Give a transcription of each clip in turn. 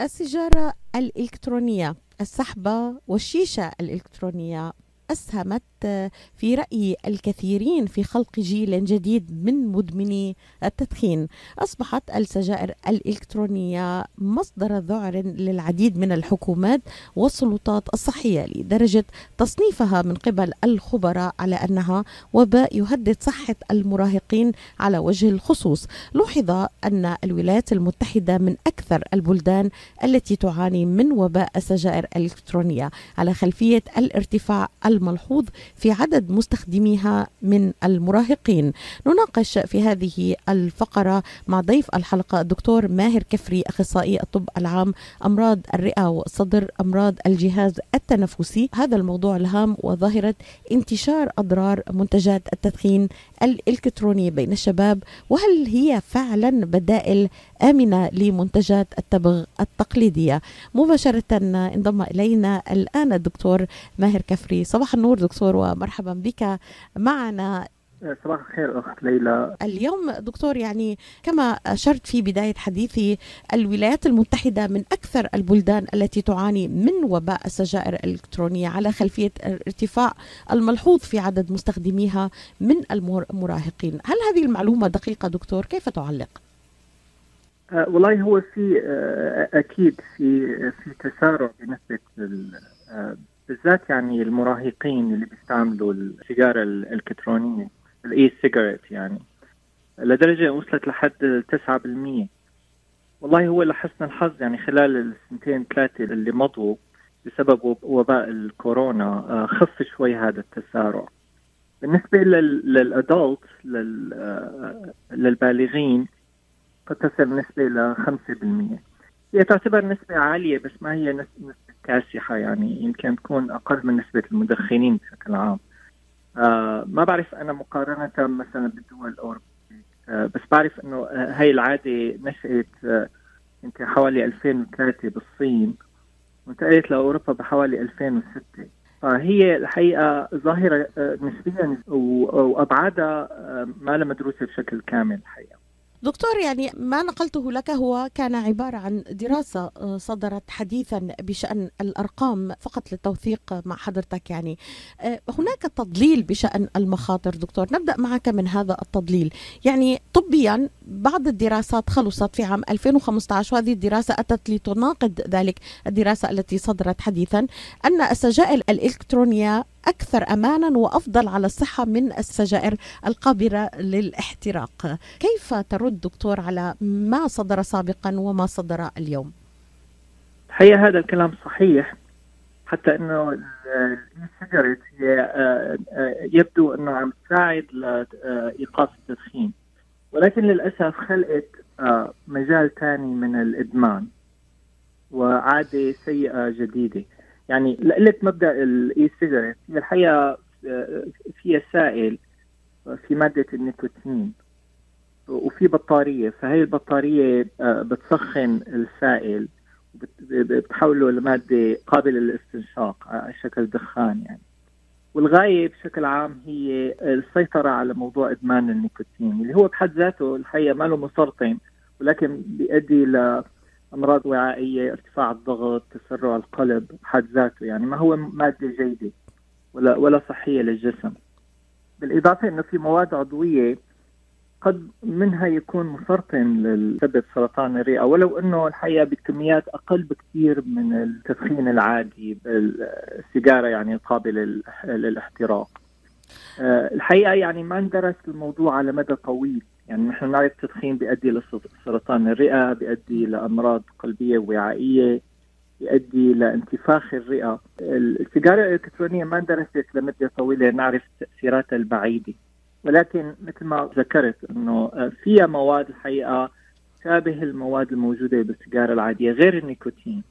السيجارة الإلكترونية السحبة والشيشة الإلكترونية. أسهمت في رأي الكثيرين في خلق جيل جديد من مدمني التدخين. أصبحت السجائر الإلكترونية مصدر ذعر للعديد من الحكومات والسلطات الصحية لدرجة تصنيفها من قبل الخبراء على أنها وباء يهدد صحة المراهقين على وجه الخصوص. لوحظ أن الولايات المتحدة من أكثر البلدان التي تعاني من وباء السجائر الإلكترونية على خلفية الارتفاع الملحوظ في عدد مستخدميها من المراهقين. نناقش في هذه الفقرة مع ضيف الحلقة الدكتور ماهر كفري أخصائي الطب العام أمراض الرئة والصدر أمراض الجهاز التنفسي. هذا الموضوع الهام وظاهرة انتشار أضرار منتجات التدخين الإلكتروني بين الشباب. وهل هي فعلا بدائل آمنة لمنتجات التبغ التقليدية؟ مباشرة انضم إلينا الآن الدكتور ماهر كفري. صباح النور دكتور ومرحبا بك معنا صباح الخير أخت ليلى اليوم دكتور يعني كما أشرت في بداية حديثي الولايات المتحدة من أكثر البلدان التي تعاني من وباء السجائر الإلكترونية على خلفية الارتفاع الملحوظ في عدد مستخدميها من المراهقين، هل هذه المعلومة دقيقة دكتور؟ كيف تعلق؟ أه والله هو في أه أكيد في في تسارع بنسبة أه بالذات يعني المراهقين اللي بيستعملوا السيجارة الإلكترونية الـ e-cigarette يعني. لدرجة وصلت لحد 9% والله هو لحسن الحظ يعني خلال السنتين ثلاثة اللي مضوا بسبب وباء الكورونا خف شوي هذا التسارع. بالنسبة للادولت للبالغين قد تصل النسبة ل 5% هي تعتبر نسبة عالية بس ما هي نسبة كاسحة يعني يمكن تكون أقل من نسبة المدخنين بشكل عام. آه ما بعرف أنا مقارنة مثلا بالدول الأوروبية. آه بس بعرف أنه هاي العادة نشأت آه يمكن حوالي 2003 بالصين وانتقلت لأوروبا بحوالي 2006 فهي الحقيقة ظاهرة نسبيا وأبعادها ما لها مدروسة بشكل كامل الحقيقة. دكتور يعني ما نقلته لك هو كان عبارة عن دراسة صدرت حديثا بشأن الأرقام فقط للتوثيق مع حضرتك يعني. هناك تضليل بشأن المخاطر دكتور. نبدأ معك من هذا التضليل. يعني طبيا بعض الدراسات خلصت في عام 2015 وهذه الدراسة أتت لتناقض ذلك الدراسة التي صدرت حديثا أن السجائر الإلكترونية أكثر أمانا وأفضل على الصحة من السجائر القابلة للاحتراق. كيف ترد دكتور على ما صدر سابقا وما صدر اليوم؟ الحقيقة هذا الكلام صحيح حتى إنه السيجارت هي يبدو إنه عم تساعد لإيقاف التدخين. ولكن للأسف خلقت مجال ثاني من الإدمان وعادة سيئة جديدة. يعني لقلت مبدأ الـ e-cigarette هي الحقيقة فيها سائل في مادة النيكوتين. وفي بطارية فهي البطارية بتسخن السائل بتحوله لمادة قابلة للاستنشاق على شكل دخان يعني. والغاية بشكل عام هي السيطرة على موضوع إدمان النيكوتين اللي هو بحد ذاته الحقيقة ما له مسرطن ولكن بيؤدي ل امراض وعائية ارتفاع الضغط تسرع القلب بحد ذاته يعني ما هو مادة جيدة ولا ولا صحية للجسم. بالإضافة إنه في مواد عضوية قد منها يكون مسرطن لسبب سرطان الرئة ولو إنه الحقيقة بكميات أقل بكثير من التدخين العادي السيجاره يعني قابلة للاحتراق. الحقيقة يعني ما اندرس الموضوع على مدى طويل. يعني نحن نعرف التدخين بيؤدي لسرطان الرئة بيؤدي لامراض قلبية وعائيه بيؤدي لانتفاخ الرئة. السيجارة الإلكترونية ما اندرست لمدة طويلة نعرف تأثيراتها البعيدة. ولكن مثل ما ذكرت إنه فيها مواد الحقيقة تشابه المواد الموجودة بالسيجارة العادية غير النيكوتين.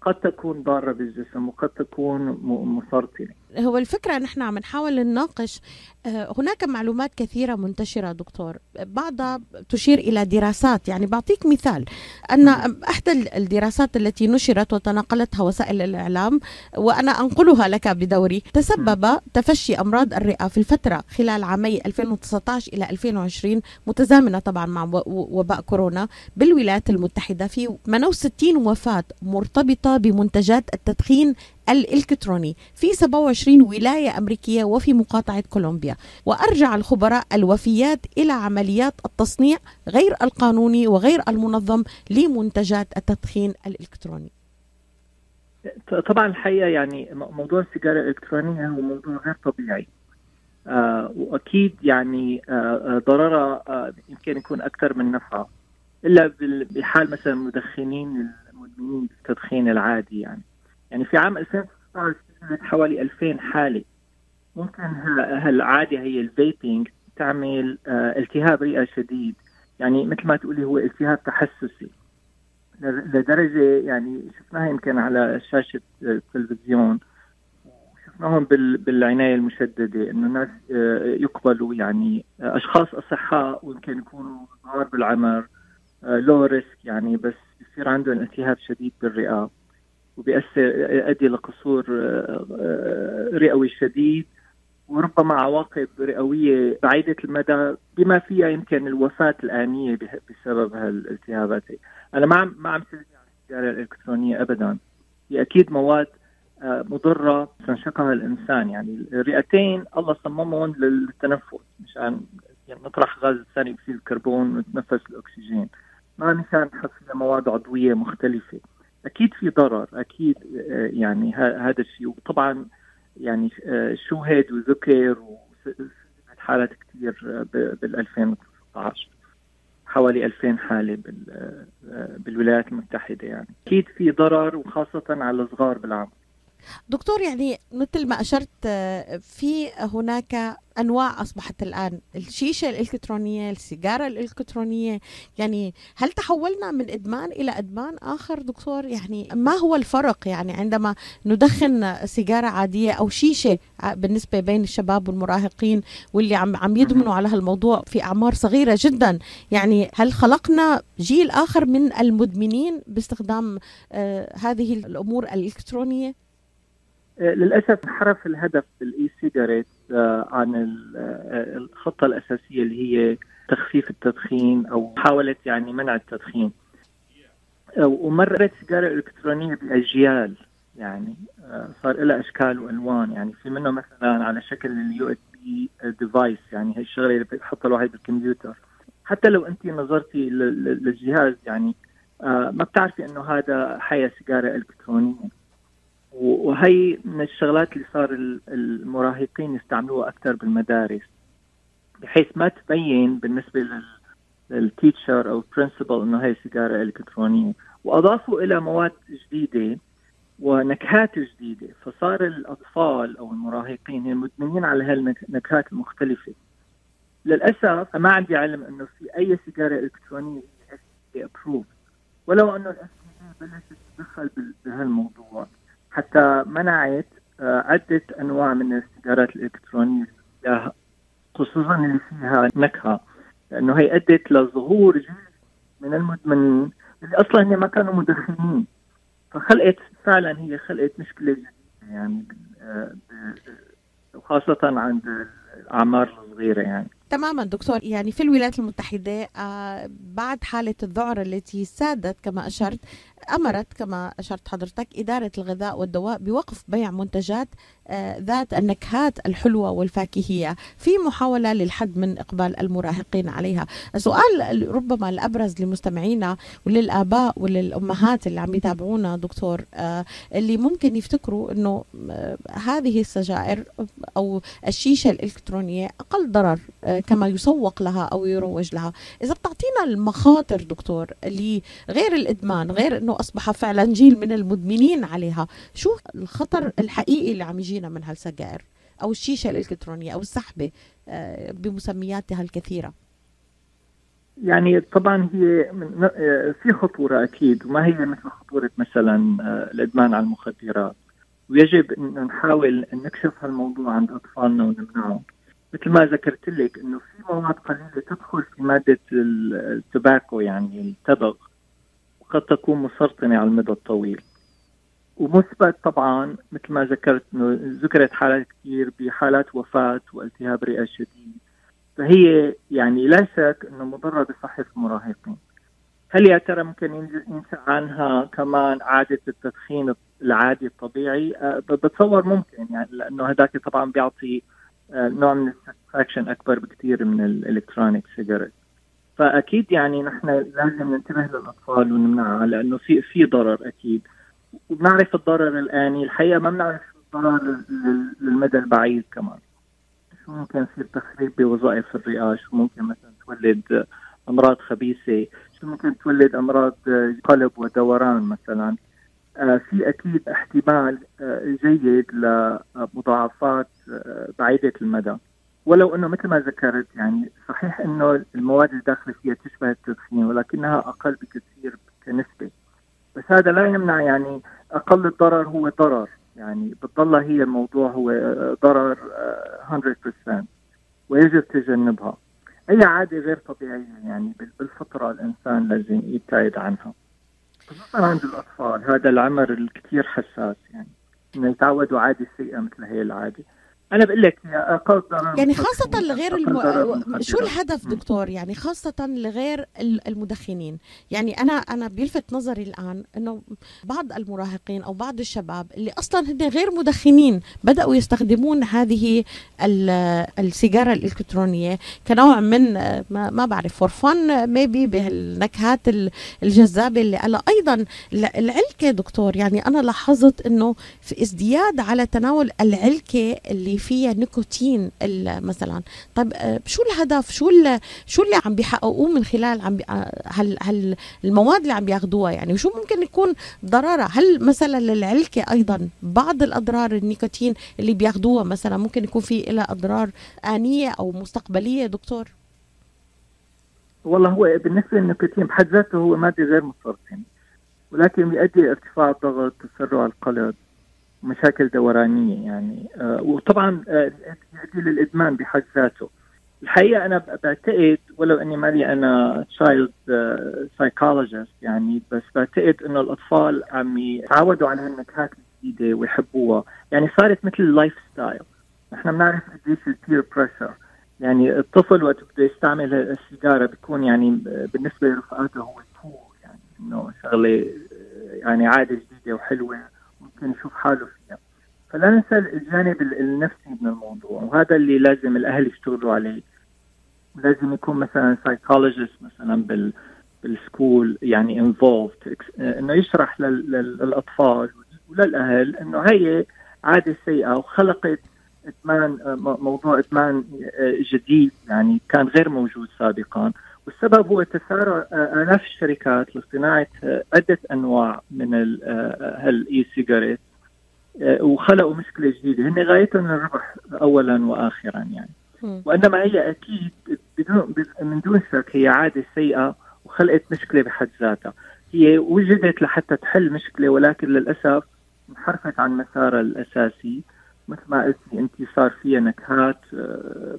قد تكون ضارة بالجسم وقد تكون مسرطنة. هو الفكرة نحن عم نحاول نناقش هناك معلومات كثيرة منتشرة دكتور. بعضها تشير إلى دراسات. يعني بعطيك مثال. أن إحدى الدراسات التي نشرت وتناقلتها وسائل الإعلام وأنا أنقلها لك بدوري تسبب تفشي أمراض الرئة في الفترة خلال عامي 2019 إلى 2020 متزامنة طبعا مع وباء كورونا بالولايات المتحدة في 68 وفاة مرتبطة بمنتجات التدخين الإلكتروني في 27 ولاية أمريكية وفي مقاطعة كولومبيا. وأرجع الخبراء الوفيات إلى عمليات التصنيع غير القانوني وغير المنظم لمنتجات التدخين الإلكتروني. طبعا الحقيقة يعني موضوع السيجارة الإلكترونية هو موضوع غير طبيعي. آه وأكيد يعني آه، ضررها آه يمكن يكون أكثر من نفعها. إلا بحال مثلا المدخنين المدمنين بالتدخين العادي يعني. يعني في عام 2019 حوالي 2000 حالة. ممكن هالعادة هي الفيبينج تعمل آه، التهاب رئة شديد. يعني مثل ما تقولي هو التهاب تحسسي. لدرجة يعني شفناها يمكن على شاشة التلفزيون. شفناهم بالعناية المشددة إنه الناس آه، يقبلوا يعني آه، أشخاص أصحاء ويمكن يكونوا صغار بالعمر لو ريسك يعني بس يصير عندهم التهاب شديد بالرئة. وبيأثر يؤدي لقصور آه، آه، رئوي شديد وربما عواقب رئوية بعيدة المدى بما فيها يمكن الوفاة الآنية بسبب هالالتهابات. أنا ما عم ما عم السيجارة الإلكترونية أبدا. هي أكيد مواد آه، مضرة تنشقها الإنسان. يعني الرئتين الله صممهم للتنفس. مشان يعني نطرح غاز ثاني أكسيد الكربون ونتنفس الأكسجين. ما مشان فيها مواد عضوية مختلفة. أكيد في ضرر أكيد آه، يعني هذا الشيء. وطبعا يعني آه، شوهد وذكر حالات كثير آه، بال 2019 حوالي 2000 حالة بالولايات المتحدة يعني. أكيد في ضرر وخاصة على الصغار بالعمر. دكتور يعني مثل ما أشرت آه، في هناك أنواع أصبحت الآن. الشيشة الإلكترونية السيجارة الإلكترونية. يعني هل تحولنا من إدمان إلى إدمان آخر دكتور؟ يعني ما هو الفرق؟ يعني عندما ندخن سيجارة عادية أو شيشة بالنسبة بين الشباب والمراهقين واللي عم عم يدمنوا على هالموضوع في أعمار صغيرة جدا يعني هل خلقنا جيل آخر من المدمنين باستخدام آه هذه الأمور الإلكترونية؟ آه، للأسف انحرف الهدف بالـ e-cigarette آه، عن آه، الخطة الأساسية اللي هي تخفيف التدخين أو محاولة يعني منع التدخين. ومرت السيجاره الالكترونيه بأجيال يعني صار لها أشكال وألوان يعني في منه مثلا على شكل الـ USB device يعني هي الشغلة اللي بتحطها الواحد بالكمبيوتر. حتى لو انت نظرتي للجهاز يعني ما بتعرفي إنه هذا حيا سيجارة إلكترونية. وهي من الشغلات اللي صار المراهقين يستعملوها أكثر بالمدارس بحيث ما تبين بالنسبة للـ teacher أو الـ principal إنه هي سيجاره إلكترونية. وأضافوا إلى مواد جديدة ونكهات جديدة. فصار الأطفال أو المراهقين مدمنين على هالنكهات المختلفة. للأسف ما عندي علم إنه في أي سيجارة إلكترونية ابروف ولو إنه الاف بلشت تدخل بهالموضوع. حتى منعت آه، عدة أنواع من السيجارات الإلكترونية خصوصا اللي فيها نكهة لأنه هي أدت لظهور جيل من المدمنين اللي أصلا هي ما كانوا مدخنين. فخلقت فعلا هي خلقت مشكلة جديدة يعني آه، وخاصة عند الأعمار الصغيرة يعني. تماما دكتور يعني في الولايات المتحدة آه، بعد حالة الذعر التي سادت كما أشرت أمرت كما أشرت حضرتك إدارة الغذاء والدواء بوقف بيع منتجات آه، ذات النكهات الحلوة والفاكهية في محاولة للحد من إقبال المراهقين عليها. السؤال ربما الأبرز لمستمعينا وللآباء وللأمهات اللي عم يتابعونا دكتور آه، اللي ممكن يفتكروا أنه آه، هذه السجائر أو الشيشة الإلكترونية أقل ضرر كما يسوق لها أو يروج لها. إذا بتعطينا المخاطر دكتور اللي غير الإدمان غير أنه أصبح فعلا جيل من المدمنين عليها. شو الخطر الحقيقي اللي عم يجي يجينا من هالسجائر؟ أو الشيشة الإلكترونية أو السحبة آه، بمسمياتها الكثيرة. يعني طبعا هي من في خطورة أكيد وما هي مثل خطورة مثلا الإدمان على المخدرات. ويجب إن نحاول نكشف هالموضوع عند أطفالنا ونمنعه. مثل ما ذكرت لك إنه في مواد قليلة تدخل في مادة التباكو يعني التبغ. وقد تكون مسرطنة على المدى الطويل. ومثبت طبعا مثل ما ذكرت إنه ذكرت حالات كثير بحالات وفاة والتهاب رئة شديد. فهي يعني لا شك إنه مضرة بصحة المراهقين. هل يا ترى ممكن ينشا عنها كمان عادة التدخين العادي الطبيعي؟ أه بتصور ممكن. يعني لأنه هذاك طبعا بيعطي أه نوع من الـ satisfaction أكبر بكثير من الـ electronic cigarette فأكيد يعني نحن لازم ننتبه للأطفال ونمنعها لأنه في في ضرر أكيد. وبنعرف الضرر الاني الحقيقة ما بنعرف الضرر للمدى البعيد كمان. شو ممكن يصير تخريب بوظائف الرئة؟ شو ممكن مثلا تولد أمراض خبيثة؟ شو ممكن تولد أمراض قلب ودوران مثلا؟ آه في أكيد احتمال آه جيد لمضاعفات آه بعيدة المدى. ولو أنه مثل ما ذكرت يعني صحيح أنه المواد الداخله فيها تشبه التدخين ولكنها أقل بكثير كنسبة. بس هذا لا يمنع يعني أقل الضرر هو ضرر. يعني بتضل هي الموضوع هو ضرر 100% ويجب تجنبها. أي عادة غير طبيعية يعني بالفطرة الإنسان لازم يبتعد عنها. خصوصا عند الأطفال هذا العمر الكثير حساس يعني. إنه يتعودوا عادة سيئة مثل هي العادة. أنا بقول لك يعني خاصة لغير الم... شو الهدف دكتور؟ يعني خاصة لغير المدخنين. يعني أنا أنا بيلفت نظري الآن إنه بعض المراهقين أو بعض الشباب اللي أصلا هن غير مدخنين بدأوا يستخدمون هذه السيجارة الإلكترونية كنوع من ما, ما بعرف for fun maybe بالنكهات الجذابة اللي على أيضا العلكة دكتور يعني أنا لاحظت إنه في ازدياد على تناول العلكة اللي فيها نيكوتين مثلا. طيب شو الهدف؟ شو شو اللي عم بيحققوه من خلال عم هل هل المواد اللي عم بياخذوها يعني؟ وشو ممكن يكون ضررها؟ هل مثلا للعلكة أيضا بعض الأضرار النيكوتين اللي بياخذوها مثلا ممكن يكون في لها أضرار آنية أو مستقبلية دكتور؟ والله هو بالنسبة للنيكوتين بحد ذاته هو مادة غير مسرطنه ولكن بيؤدي ارتفاع الضغط تسرع القلب مشاكل دورانية يعني. آه وطبعا آه يؤدي للإدمان بحد ذاته. الحقيقة أنا بعتقد ولو أني مالي أنا child psychologist يعني بس بعتقد إنه الأطفال عم يتعودوا على هالنكهات الجديدة ويحبوها. يعني صارت مثل الـ lifestyle نحن بنعرف قديش الـ peer pressure يعني الطفل وقت بده يستعمل السيجارة بيكون يعني بالنسبة لرفقاته هو cool يعني إنه شغلة يعني عادة جديدة وحلوة. ممكن يشوف حاله فيها. فلا ننسى الجانب النفسي من الموضوع وهذا اللي لازم الأهل يشتغلوا عليه. لازم يكون مثلا psychologist مثلا بال بالـ school يعني involved إنه يشرح للأطفال وللأهل إنه هي عادة سيئة وخلقت إدمان موضوع إدمان جديد يعني كان غير موجود سابقا. والسبب هو تسارع آلاف الشركات لصناعة عدة أنواع من هالاي سيجاريت وخلقوا مشكلة جديدة. هن غايتهم الربح أولا وآخرا يعني. وإنما هي أكيد بدون من دون شك هي عادة سيئة وخلقت مشكلة بحد ذاتها. هي وجدت لحتى تحل مشكلة ولكن للأسف انحرفت عن مسارها الأساسي. مثل ما قلتي أنت صار فيها نكهات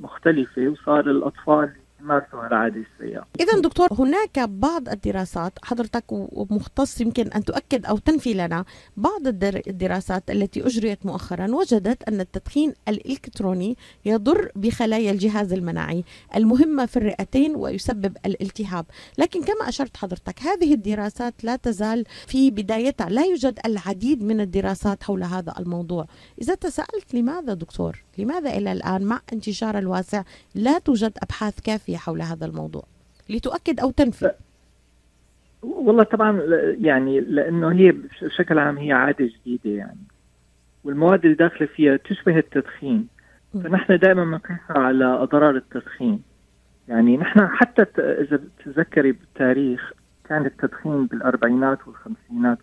مختلفة وصار الأطفال يمارسوا العادة السيئة إذا دكتور هناك بعض الدراسات حضرتك ومختص يمكن أن تؤكد أو تنفي لنا بعض الدراسات التي أجريت مؤخرا وجدت أن التدخين الإلكتروني يضر بخلايا الجهاز المناعي المهمة في الرئتين ويسبب الالتهاب. لكن كما أشرت حضرتك هذه الدراسات لا تزال في بدايتها. لا يوجد العديد من الدراسات حول هذا الموضوع. إذا تساءلت لماذا دكتور؟ لماذا إلى الآن مع انتشار الواسع لا توجد أبحاث كافية حول هذا الموضوع؟ لتؤكد أو تنفي. والله طبعا يعني لأنه هي بشكل عام هي عادة جديدة يعني. والمواد اللي داخلة فيها تشبه التدخين. فنحن دائما بنقيسها على أضرار التدخين. يعني نحن حتى إذا تتذكري بالتاريخ كان التدخين بالأربعينات والخمسينات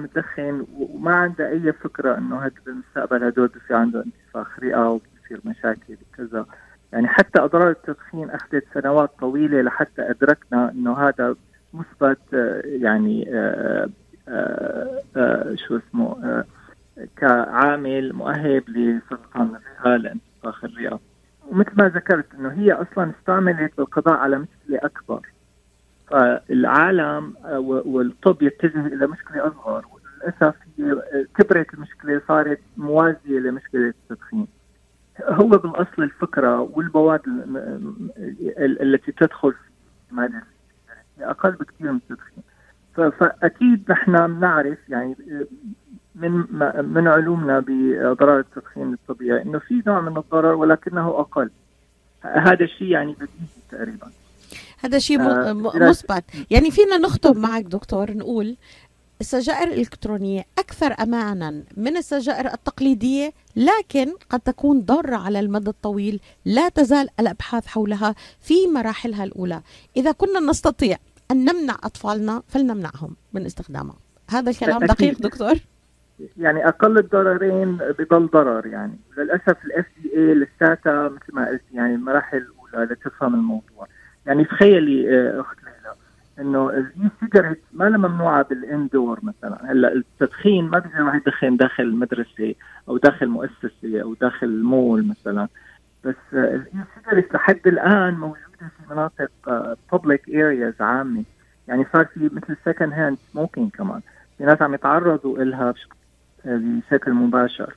العالم تدخن وما عنده أي فكرة إنه هذا بالمستقبل هدول بصير عنده انتفاخ رئة وبصير مشاكل وكذا. يعني حتى أضرار التدخين أخذت سنوات طويلة لحتى أدركنا إنه هذا مثبت يعني شو اسمه كعامل مؤهب لسرطان الرئة لانتفاخ الرئة. ومثل ما ذكرت إنه هي أصلا استعملت بالقضاء على مشكلة أكبر. فالعالم والطب يتجه إلى مشكلة أصغر. وللأسف كبرت المشكلة صارت موازية لمشكلة التدخين. هو بالاصل الفكرة والمواد التي تدخل في الماده أقل بكثير من التدخين. فأكيد نحن بنعرف يعني من من علومنا باضرار التدخين الطبيعي إنه في نوع من الضرر ولكنه أقل. هذا الشيء يعني بديهي تقريبا. هذا شيء آه مثبت. يعني فينا نخطب معك دكتور نقول السجائر الإلكترونية أكثر أمانا من السجائر التقليدية لكن قد تكون ضارة على المدى الطويل لا تزال الأبحاث حولها في مراحلها الأولى. إذا كنا نستطيع أن نمنع أطفالنا فلنمنعهم من استخدامها. هذا الكلام دقيق دكتور؟ يعني أقل الضررين بضل ضرر يعني. للأسف الاف دي اي لساتها مثل ما قلت يعني المراحل الأولى لتفهم الموضوع. يعني تخيلي آه، أخت ليلى إنه الـ e-cigarette ما لها ممنوعة بالـ indoor مثلا. هلأ التدخين ما بيقدر الواحد يدخن داخل المدرسة أو داخل مؤسسة أو داخل المول مثلا. بس آه، الـ e-cigarette لحد الآن موجودة في مناطق public آه، areas عامة. يعني صار في مثل second hand smoking كمان. في ناس عم يتعرضوا لها بشكل مباشر.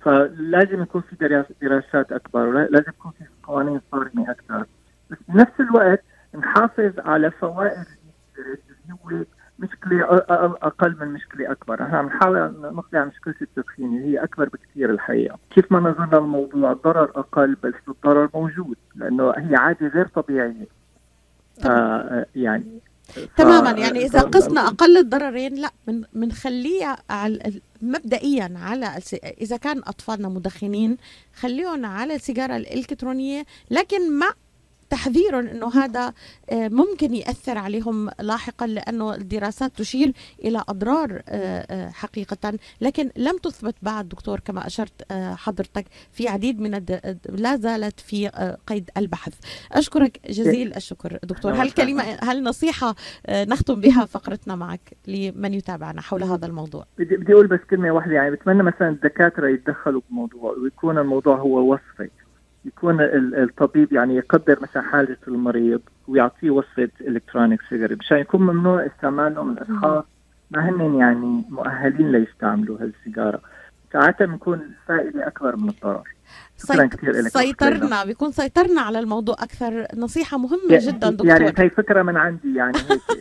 فلازم يكون في دراسات أكبر ولازم يكون في قوانين صارمة أكثر. بنفس الوقت نحافظ على فوائد اللي هو مشكلة أقل من مشكلة أكبر، نحن عم نحاول نقضي على مشكلة التدخين اللي هي أكبر بكثير الحقيقة، كيف ما نظرنا الموضوع الضرر أقل بس الضرر موجود لأنه هي عادة غير طبيعية. آه يعني تماما. يعني إذا قسنا أقل الضررين لا من بنخليه على مبدئيا على إذا كان أطفالنا مدخنين خليهم على السيجارة الإلكترونية لكن مع تحذير إنه هذا آه، ممكن يأثر عليهم لاحقا لأنه الدراسات تشير إلى أضرار آه، آه، حقيقه. لكن لم تثبت بعد دكتور كما أشرت حضرتك في عديد من الد... لا زالت في قيد البحث. أشكرك جزيل الشكر. دكتور هل كلمة هل نصيحة نختم بها فقرتنا معك لمن يتابعنا حول هذا الموضوع؟ بدي أقول بس كلمة واحدة. يعني بتمنى مثلا الدكاترة يتدخلوا بالموضوع ويكون الموضوع هو وصفي. يكون الطبيب يعني يقدر مثلا حاجة المريض ويعطيه وصفة الكترونيك سيجارة مشان يكون ممنوع استعماله من اشخاص ما هن يعني مؤهلين ليستعملوا هالسيجارة. ساعتها بنكون الفائدة أكبر من الضرر. سيطرنا بيكون سيطرنا على الموضوع أكثر. نصيحة مهمة يعني جدا دكتور. يعني هي فكرة من عندي يعني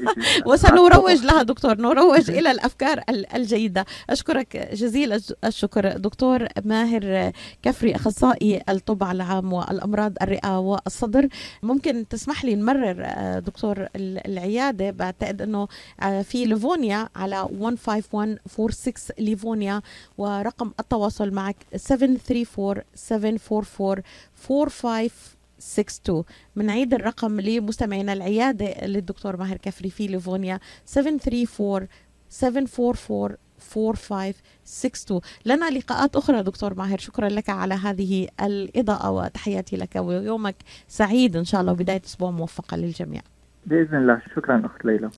وسنروج لها دكتور. نروج إلى الأفكار الجيدة. أشكرك جزيل الشكر دكتور ماهر كفري أخصائي الطب العام والأمراض الرئة والصدر. ممكن تسمح لي نمرر آه، دكتور العيادة؟ بعتقد إنه آه، في ليفونيا على 15146 ليفونيا ورقم التواصل معك 734 744 4562 بنعيد الرقم لمستمعينا العيادة للدكتور ماهر كفري في ليفونيا 734 744 4562 لنا لقاءات أخرى دكتور ماهر شكرا لك على هذه الإضاءة وتحياتي لك ويومك سعيد إن شاء الله وبداية أسبوع موفقة للجميع. بإذن الله شكرا أخت ليلى.